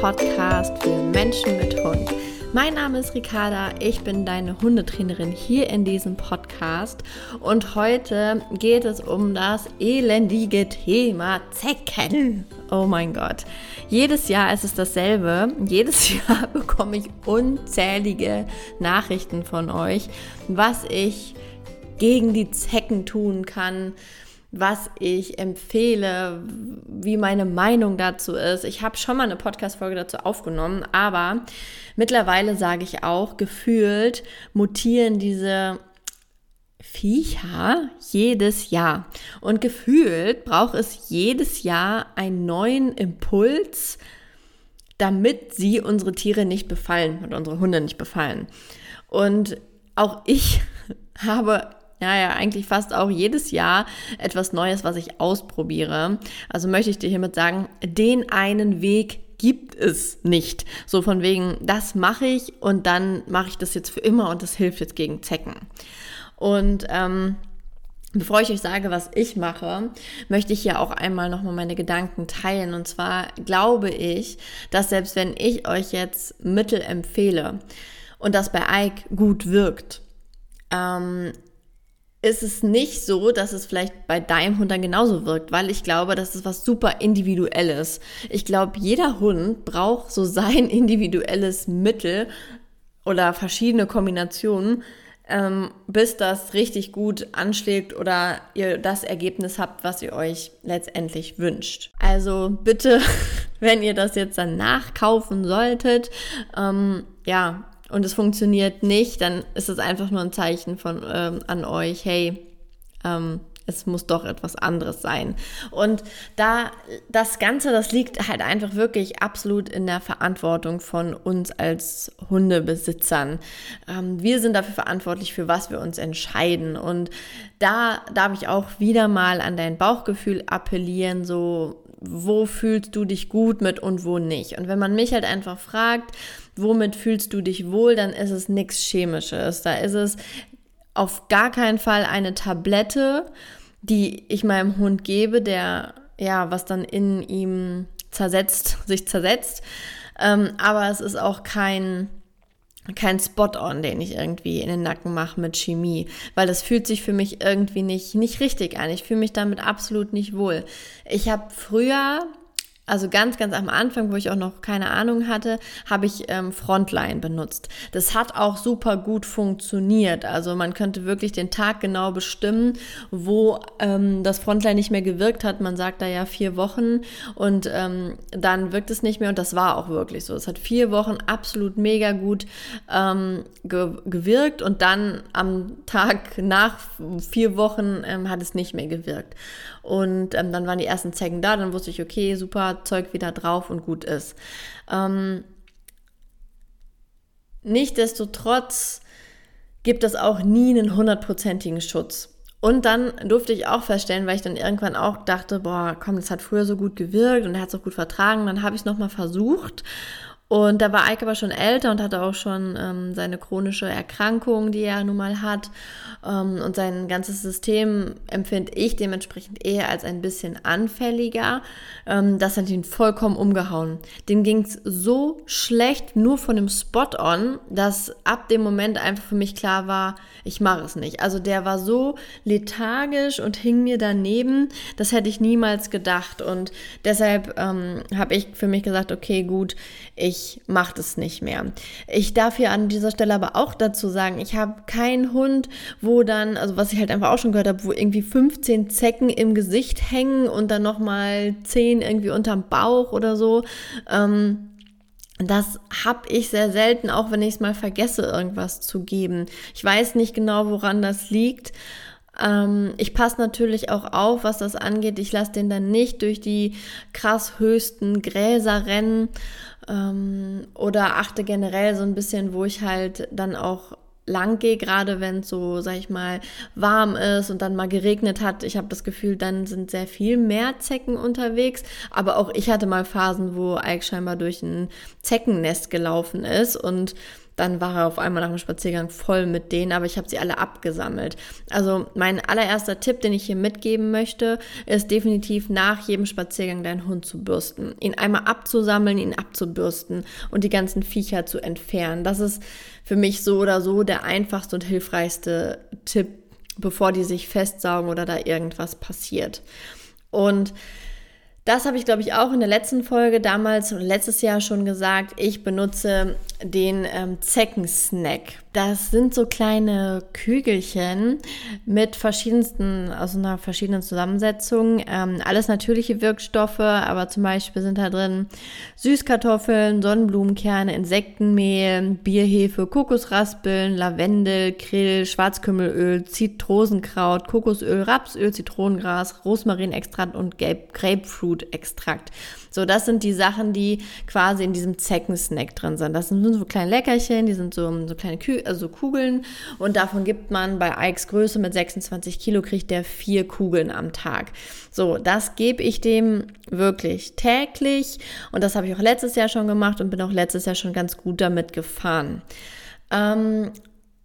Podcast für Menschen mit Hund. Mein Name ist Ricarda, ich bin deine Hundetrainerin hier in diesem Podcast und heute geht es um das elendige Thema Zecken. Oh mein Gott. Jedes Jahr ist es dasselbe. Jedes Jahr bekomme ich unzählige Nachrichten von euch, was ich gegen die Zecken tun kann, was ich empfehle, wie meine Meinung dazu ist. Ich habe schon mal eine Podcast-Folge dazu aufgenommen, aber mittlerweile sage ich auch, gefühlt mutieren diese Viecher jedes Jahr. Und gefühlt braucht es jedes Jahr einen neuen Impuls, damit sie unsere Tiere nicht befallen und unsere Hunde nicht befallen. Und auch ich habe ja, ja, eigentlich fast auch jedes Jahr etwas Neues, was ich ausprobiere. Also möchte ich dir hiermit sagen, den einen Weg gibt es nicht. So von wegen, das mache ich und dann mache ich das jetzt für immer und das hilft jetzt gegen Zecken. Und ähm, Bevor ich euch sage, was ich mache, möchte ich hier auch einmal nochmal meine Gedanken teilen. Und zwar glaube ich, dass selbst wenn ich euch jetzt Mittel empfehle und das bei Ike gut wirkt, ähm, ist es nicht so, dass es vielleicht bei deinem Hund dann genauso wirkt, weil ich glaube, das ist was super Individuelles. Ich glaube, jeder Hund braucht so sein individuelles Mittel oder verschiedene Kombinationen, ähm, bis das richtig gut anschlägt oder ihr das Ergebnis habt, was ihr euch letztendlich wünscht. Also bitte, wenn ihr das jetzt dann nachkaufen solltet, ähm, ja, und es funktioniert nicht, dann ist es einfach nur ein Zeichen von ähm, an euch, hey, ähm, es muss doch etwas anderes sein. Und da das Ganze, das liegt halt einfach wirklich absolut in der Verantwortung von uns als Hundebesitzern. Ähm, wir sind dafür verantwortlich, für was wir uns entscheiden. Und da darf ich auch wieder mal an dein Bauchgefühl appellieren, so wo fühlst du dich gut mit und wo nicht. Und wenn man mich halt einfach fragt, womit fühlst du dich wohl, dann ist es nichts Chemisches. Da ist es auf gar keinen Fall eine Tablette, die ich meinem Hund gebe, der ja, was dann in ihm zersetzt, sich zersetzt. Ähm, aber es ist auch kein kein Spot-on, den ich irgendwie in den Nacken mache mit Chemie, weil das fühlt sich für mich irgendwie nicht, nicht richtig an. Ich fühle mich damit absolut nicht wohl. Ich habe früher also ganz, ganz am Anfang, wo ich auch noch keine Ahnung hatte, habe ich ähm, Frontline benutzt. Das hat auch super gut funktioniert. Also man könnte wirklich den Tag genau bestimmen, wo ähm, das Frontline nicht mehr gewirkt hat. Man sagt da ja vier Wochen und ähm, dann wirkt es nicht mehr und das war auch wirklich so. Es hat vier Wochen absolut mega gut ähm, ge gewirkt und dann am Tag nach vier Wochen ähm, hat es nicht mehr gewirkt. Und ähm, dann waren die ersten Zecken da, dann wusste ich, okay, super, Zeug wieder drauf und gut ist. Ähm, Nichtsdestotrotz gibt es auch nie einen hundertprozentigen Schutz. Und dann durfte ich auch feststellen, weil ich dann irgendwann auch dachte, boah, komm, das hat früher so gut gewirkt und er hat es auch gut vertragen. Dann habe ich es nochmal versucht und da war Eike aber schon älter und hatte auch schon ähm, seine chronische Erkrankung, die er nun mal hat. Ähm, und sein ganzes System empfinde ich dementsprechend eher als ein bisschen anfälliger. Ähm, das hat ihn vollkommen umgehauen. Dem ging es so schlecht nur von dem Spot-on, dass ab dem Moment einfach für mich klar war, ich mache es nicht. Also der war so lethargisch und hing mir daneben, das hätte ich niemals gedacht. Und deshalb ähm, habe ich für mich gesagt, okay, gut, ich ich mache das nicht mehr. Ich darf hier an dieser Stelle aber auch dazu sagen, ich habe keinen Hund, wo dann, also was ich halt einfach auch schon gehört habe, wo irgendwie 15 Zecken im Gesicht hängen und dann nochmal 10 irgendwie unterm Bauch oder so. Ähm, das habe ich sehr selten, auch wenn ich es mal vergesse, irgendwas zu geben. Ich weiß nicht genau, woran das liegt. Ähm, ich passe natürlich auch auf, was das angeht. Ich lasse den dann nicht durch die krass höchsten Gräser rennen ähm, oder achte generell so ein bisschen, wo ich halt dann auch lang gehe, gerade wenn es so, sag ich mal, warm ist und dann mal geregnet hat. Ich habe das Gefühl, dann sind sehr viel mehr Zecken unterwegs. Aber auch ich hatte mal Phasen, wo Ike scheinbar durch ein Zeckennest gelaufen ist und dann war er auf einmal nach dem Spaziergang voll mit denen, aber ich habe sie alle abgesammelt. Also mein allererster Tipp, den ich hier mitgeben möchte, ist definitiv nach jedem Spaziergang deinen Hund zu bürsten. Ihn einmal abzusammeln, ihn abzubürsten und die ganzen Viecher zu entfernen. Das ist für mich so oder so der einfachste und hilfreichste Tipp, bevor die sich festsaugen oder da irgendwas passiert. Und das habe ich, glaube ich, auch in der letzten Folge damals, letztes Jahr schon gesagt. Ich benutze den ähm, Zeckensnack. Das sind so kleine Kügelchen mit verschiedensten, aus einer verschiedenen Zusammensetzung. Ähm, alles natürliche Wirkstoffe, aber zum Beispiel sind da drin Süßkartoffeln, Sonnenblumenkerne, Insektenmehl, Bierhefe, Kokosraspeln, Lavendel, Krill, Schwarzkümmelöl, Zitrosenkraut, Kokosöl, Rapsöl, Zitronengras, Rosmarinextrakt und Grapefruit-Extrakt. So, das sind die Sachen, die quasi in diesem Zeckensnack drin sind. Das sind so kleine Leckerchen, die sind so, so kleine Kü also Kugeln und davon gibt man bei Ikes Größe mit 26 Kilo kriegt der vier Kugeln am Tag. So, das gebe ich dem wirklich täglich und das habe ich auch letztes Jahr schon gemacht und bin auch letztes Jahr schon ganz gut damit gefahren. Ähm,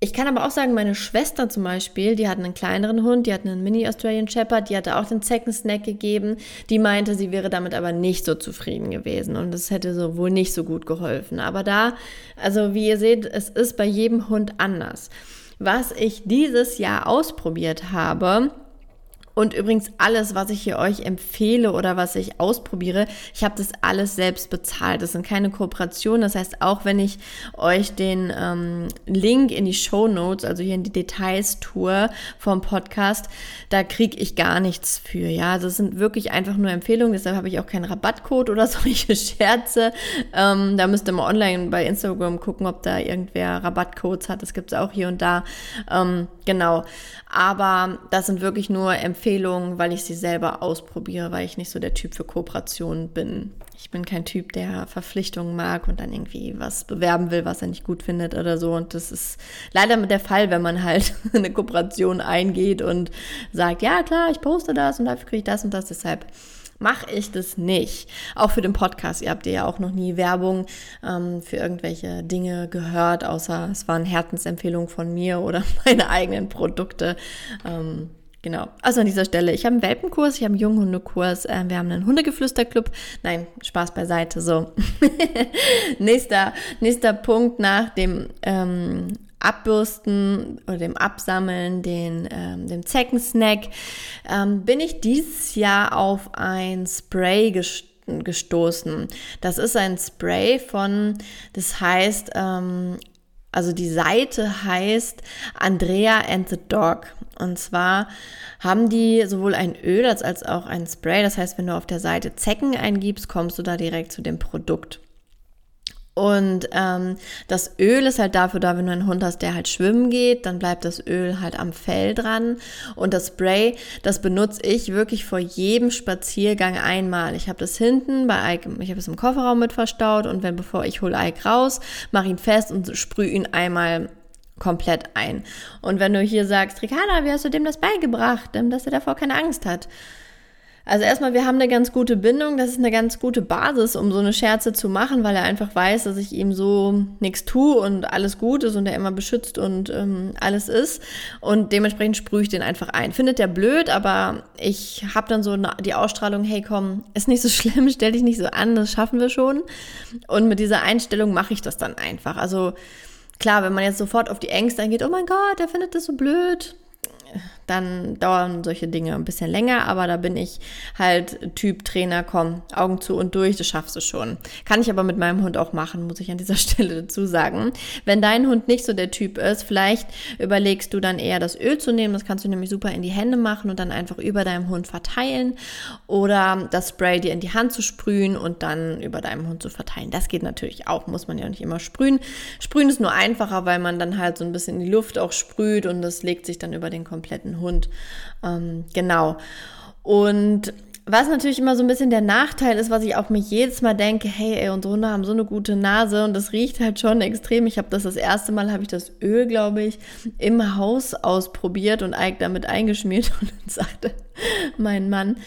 ich kann aber auch sagen, meine Schwester zum Beispiel, die hat einen kleineren Hund, die hat einen Mini-Australian Shepherd, die hatte auch den Zeckensnack gegeben. Die meinte, sie wäre damit aber nicht so zufrieden gewesen und es hätte so wohl nicht so gut geholfen. Aber da, also wie ihr seht, es ist bei jedem Hund anders. Was ich dieses Jahr ausprobiert habe, und übrigens alles, was ich hier euch empfehle oder was ich ausprobiere, ich habe das alles selbst bezahlt. Das sind keine Kooperationen. Das heißt, auch wenn ich euch den ähm, Link in die Show Notes, also hier in die Details tue vom Podcast, da kriege ich gar nichts für. Ja, das sind wirklich einfach nur Empfehlungen. Deshalb habe ich auch keinen Rabattcode oder solche Scherze. Ähm, da müsst ihr mal online bei Instagram gucken, ob da irgendwer Rabattcodes hat. Das gibt es auch hier und da. Ähm, genau. Aber das sind wirklich nur Empfehlungen, weil ich sie selber ausprobiere, weil ich nicht so der Typ für Kooperationen bin. Ich bin kein Typ, der Verpflichtungen mag und dann irgendwie was bewerben will, was er nicht gut findet oder so. Und das ist leider der Fall, wenn man halt eine Kooperation eingeht und sagt, ja klar, ich poste das und dafür kriege ich das und das. Deshalb mache ich das nicht. Auch für den Podcast. Ihr habt ja auch noch nie Werbung ähm, für irgendwelche Dinge gehört, außer es waren Herzensempfehlungen von mir oder meine eigenen Produkte. Ähm, Genau. Also an dieser Stelle, ich habe einen Welpenkurs, ich habe einen Junghundekurs, äh, wir haben einen Hundegeflüsterclub. Nein, Spaß beiseite. So. nächster, nächster Punkt nach dem ähm, Abbürsten oder dem Absammeln, den, ähm, dem Zeckensnack, ähm, bin ich dieses Jahr auf ein Spray gestoßen. Das ist ein Spray von, das heißt, ähm, also die Seite heißt Andrea and the Dog. Und zwar haben die sowohl ein Öl als, auch ein Spray. Das heißt, wenn du auf der Seite Zecken eingibst, kommst du da direkt zu dem Produkt. Und ähm, das Öl ist halt dafür da, wenn du einen Hund hast, der halt schwimmen geht, dann bleibt das Öl halt am Fell dran. Und das Spray, das benutze ich wirklich vor jedem Spaziergang einmal. Ich habe das hinten bei Ike, ich habe es im Kofferraum mit verstaut und wenn bevor ich hole Ike raus, mache ihn fest und sprühe ihn einmal komplett ein. Und wenn du hier sagst, Ricarda, wie hast du dem das beigebracht, dass er davor keine Angst hat? Also erstmal, wir haben eine ganz gute Bindung. Das ist eine ganz gute Basis, um so eine Scherze zu machen, weil er einfach weiß, dass ich ihm so nichts tue und alles gut ist und er immer beschützt und ähm, alles ist. Und dementsprechend sprühe ich den einfach ein. Findet der blöd, aber ich habe dann so die Ausstrahlung, hey komm, ist nicht so schlimm, stell dich nicht so an, das schaffen wir schon. Und mit dieser Einstellung mache ich das dann einfach. Also klar, wenn man jetzt sofort auf die Ängste eingeht, oh mein Gott, der findet das so blöd, dann dauern solche Dinge ein bisschen länger, aber da bin ich halt Typ Trainer, komm, Augen zu und durch, das schaffst du schon. Kann ich aber mit meinem Hund auch machen, muss ich an dieser Stelle dazu sagen. Wenn dein Hund nicht so der Typ ist, vielleicht überlegst du dann eher das Öl zu nehmen, das kannst du nämlich super in die Hände machen und dann einfach über deinem Hund verteilen oder das Spray dir in die Hand zu sprühen und dann über deinem Hund zu verteilen. Das geht natürlich auch, muss man ja nicht immer sprühen. Sprühen ist nur einfacher, weil man dann halt so ein bisschen in die Luft auch sprüht und das legt sich dann über den kompletten Hund. Ähm, genau. Und was natürlich immer so ein bisschen der Nachteil ist, was ich auch mir jedes Mal denke, hey, ey, unsere Hunde haben so eine gute Nase und das riecht halt schon extrem. Ich habe das das erste Mal, habe ich das Öl, glaube ich, im Haus ausprobiert und Ike damit eingeschmiert und dann sagte mein Mann,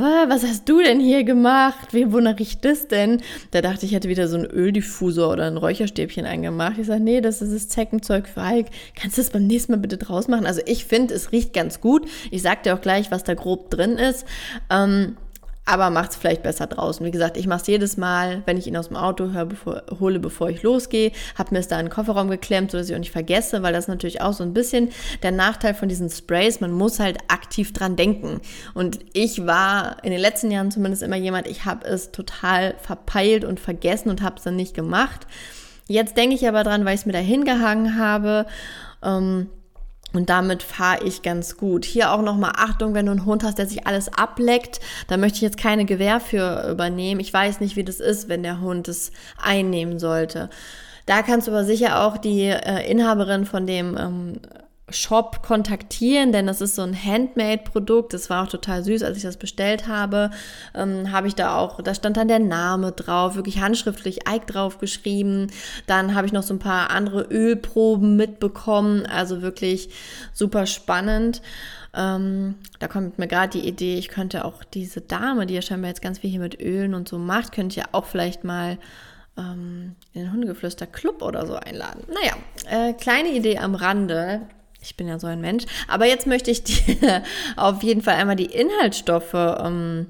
was hast du denn hier gemacht? Wie, wonach riecht das denn? Da dachte ich, ich hätte wieder so einen Öldiffusor oder ein Räucherstäbchen eingemacht. Ich sage, nee, das ist das Zeckenzeug für Hulk. Kannst du das beim nächsten Mal bitte draus machen? Also ich finde, es riecht ganz gut. Ich sag dir auch gleich, was da grob drin ist. Ähm, aber macht es vielleicht besser draußen. Wie gesagt, ich mache es jedes Mal, wenn ich ihn aus dem Auto hör, bevor, hole, bevor ich losgehe, habe mir es da in den Kofferraum geklemmt, sodass ich auch nicht vergesse, weil das natürlich auch so ein bisschen der Nachteil von diesen Sprays, man muss halt aktiv dran denken. Und ich war in den letzten Jahren zumindest immer jemand, ich habe es total verpeilt und vergessen und habe es dann nicht gemacht. Jetzt denke ich aber dran, weil ich es mir da hingehangen habe. Ähm, und damit fahre ich ganz gut. Hier auch nochmal Achtung, wenn du einen Hund hast, der sich alles ableckt, da möchte ich jetzt keine Gewähr für übernehmen. Ich weiß nicht, wie das ist, wenn der Hund es einnehmen sollte. Da kannst du aber sicher auch die äh, Inhaberin von dem ähm, Shop kontaktieren, denn das ist so ein Handmade-Produkt. Das war auch total süß, als ich das bestellt habe. Ähm, habe ich da auch, da stand dann der Name drauf, wirklich handschriftlich Ike drauf geschrieben. Dann habe ich noch so ein paar andere Ölproben mitbekommen, also wirklich super spannend. Ähm, da kommt mir gerade die Idee, ich könnte auch diese Dame, die ja scheinbar jetzt ganz viel hier mit Ölen und so macht, könnte ich ja auch vielleicht mal ähm, in den Hundegeflüster Club oder so einladen. Naja, äh, kleine Idee am Rande. Ich bin ja so ein Mensch. Aber jetzt möchte ich dir auf jeden Fall einmal die Inhaltsstoffe ähm,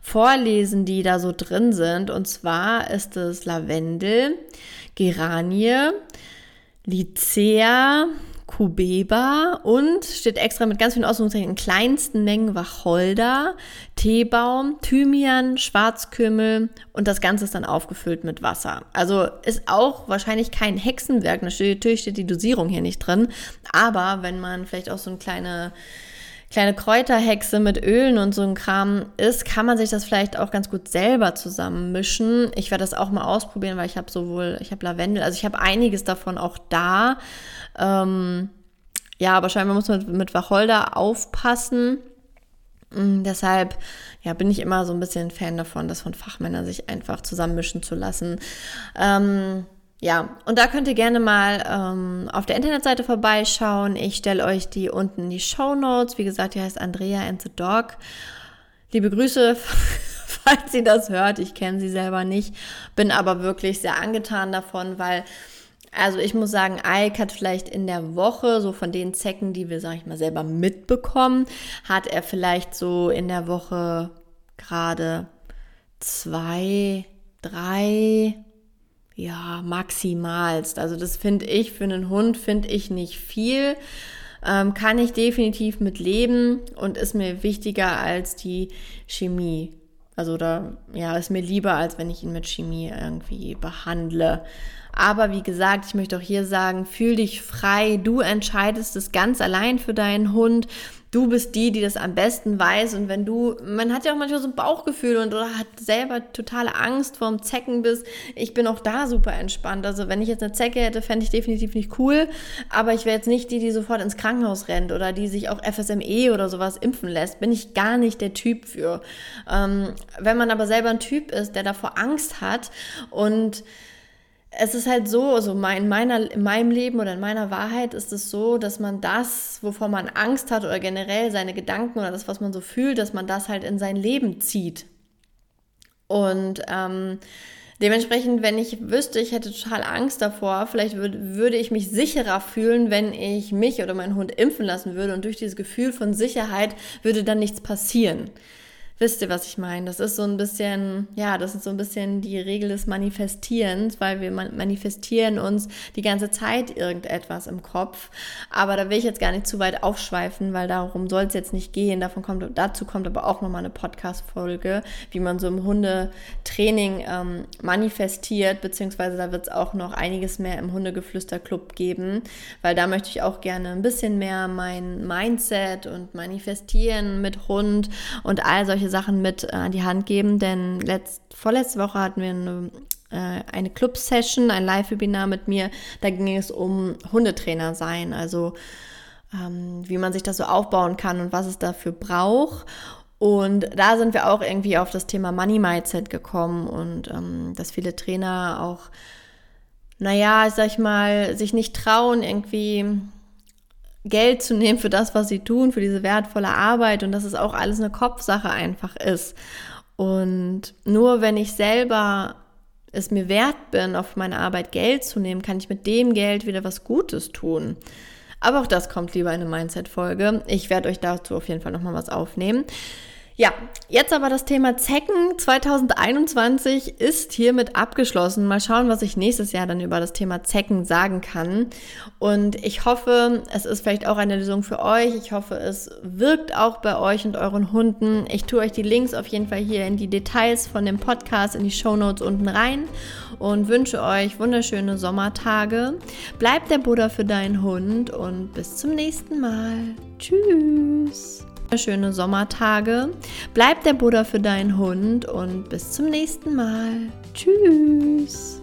vorlesen, die da so drin sind. Und zwar ist es Lavendel, Geranie, Lycea, Kubeba und steht extra mit ganz vielen Ausdruckszeichen in kleinsten Mengen Wacholder, Teebaum, Thymian, Schwarzkümmel und das Ganze ist dann aufgefüllt mit Wasser. Also ist auch wahrscheinlich kein Hexenwerk. Natürlich steht die Dosierung hier nicht drin, aber wenn man vielleicht auch so eine kleine kleine Kräuterhexe mit Ölen und so ein Kram ist, kann man sich das vielleicht auch ganz gut selber zusammenmischen. Ich werde das auch mal ausprobieren, weil ich habe sowohl, ich habe Lavendel, also ich habe einiges davon auch da. Ähm, ja, aber scheinbar muss man mit Wacholder aufpassen. Mm, deshalb ja, bin ich immer so ein bisschen Fan davon, das von Fachmännern sich einfach zusammenmischen zu lassen. Ähm, ja, und da könnt ihr gerne mal ähm, auf der Internetseite vorbeischauen. Ich stelle euch die unten in die Show Notes. Wie gesagt, die heißt Andrea and the Dog. Liebe Grüße, falls sie das hört. Ich kenne sie selber nicht, bin aber wirklich sehr angetan davon, weil also ich muss sagen, Ike hat vielleicht in der Woche, so von den Zecken, die wir, sag ich mal, selber mitbekommen, hat er vielleicht so in der Woche gerade zwei, drei, ja, maximalst. Also das finde ich für einen Hund, finde ich nicht viel. Ähm, kann ich definitiv mit leben und ist mir wichtiger als die Chemie. Also da, ja, ist mir lieber, als wenn ich ihn mit Chemie irgendwie behandle. Aber wie gesagt, ich möchte auch hier sagen, fühl dich frei. Du entscheidest es ganz allein für deinen Hund. Du bist die, die das am besten weiß. Und wenn du, man hat ja auch manchmal so ein Bauchgefühl und hat selber totale Angst vorm Zecken bist. Ich bin auch da super entspannt. Also wenn ich jetzt eine Zecke hätte, fände ich definitiv nicht cool. Aber ich wäre jetzt nicht die, die sofort ins Krankenhaus rennt oder die sich auch FSME oder sowas impfen lässt. Bin ich gar nicht der Typ für. Ähm, wenn man aber selber ein Typ ist, der davor Angst hat und es ist halt so, also in, meiner, in meinem Leben oder in meiner Wahrheit ist es so, dass man das, wovor man Angst hat oder generell seine Gedanken oder das, was man so fühlt, dass man das halt in sein Leben zieht. Und ähm, dementsprechend, wenn ich wüsste, ich hätte total Angst davor, vielleicht würde, würde ich mich sicherer fühlen, wenn ich mich oder meinen Hund impfen lassen würde. Und durch dieses Gefühl von Sicherheit würde dann nichts passieren. Wisst ihr, was ich meine? Das ist so ein bisschen, ja, das ist so ein bisschen die Regel des Manifestierens, weil wir manifestieren uns die ganze Zeit irgendetwas im Kopf. Aber da will ich jetzt gar nicht zu weit aufschweifen, weil darum soll es jetzt nicht gehen. Davon kommt, dazu kommt aber auch nochmal eine Podcast-Folge, wie man so im Hundetraining ähm, manifestiert, beziehungsweise da wird es auch noch einiges mehr im Hundegeflüster-Club geben, weil da möchte ich auch gerne ein bisschen mehr mein Mindset und Manifestieren mit Hund und all solche Sachen mit äh, an die Hand geben, denn letzt, vorletzte Woche hatten wir eine, äh, eine Club-Session, ein Live-Webinar mit mir. Da ging es um Hundetrainer sein, also ähm, wie man sich das so aufbauen kann und was es dafür braucht. Und da sind wir auch irgendwie auf das Thema Money Mindset gekommen und ähm, dass viele Trainer auch, naja, sag ich mal, sich nicht trauen, irgendwie Geld zu nehmen für das, was sie tun, für diese wertvolle Arbeit und dass es auch alles eine Kopfsache einfach ist. Und nur wenn ich selber es mir wert bin, auf meine Arbeit Geld zu nehmen, kann ich mit dem Geld wieder was Gutes tun. Aber auch das kommt lieber in eine Mindset-Folge. Ich werde euch dazu auf jeden Fall nochmal was aufnehmen. Ja, jetzt aber das Thema Zecken 2021 ist hiermit abgeschlossen. Mal schauen, was ich nächstes Jahr dann über das Thema Zecken sagen kann. Und ich hoffe, es ist vielleicht auch eine Lösung für euch. Ich hoffe, es wirkt auch bei euch und euren Hunden. Ich tue euch die Links auf jeden Fall hier in die Details von dem Podcast, in die Show Notes unten rein und wünsche euch wunderschöne Sommertage. Bleibt der Buddha für deinen Hund und bis zum nächsten Mal. Tschüss schöne Sommertage. Bleib der Buddha für deinen Hund und bis zum nächsten Mal. Tschüss.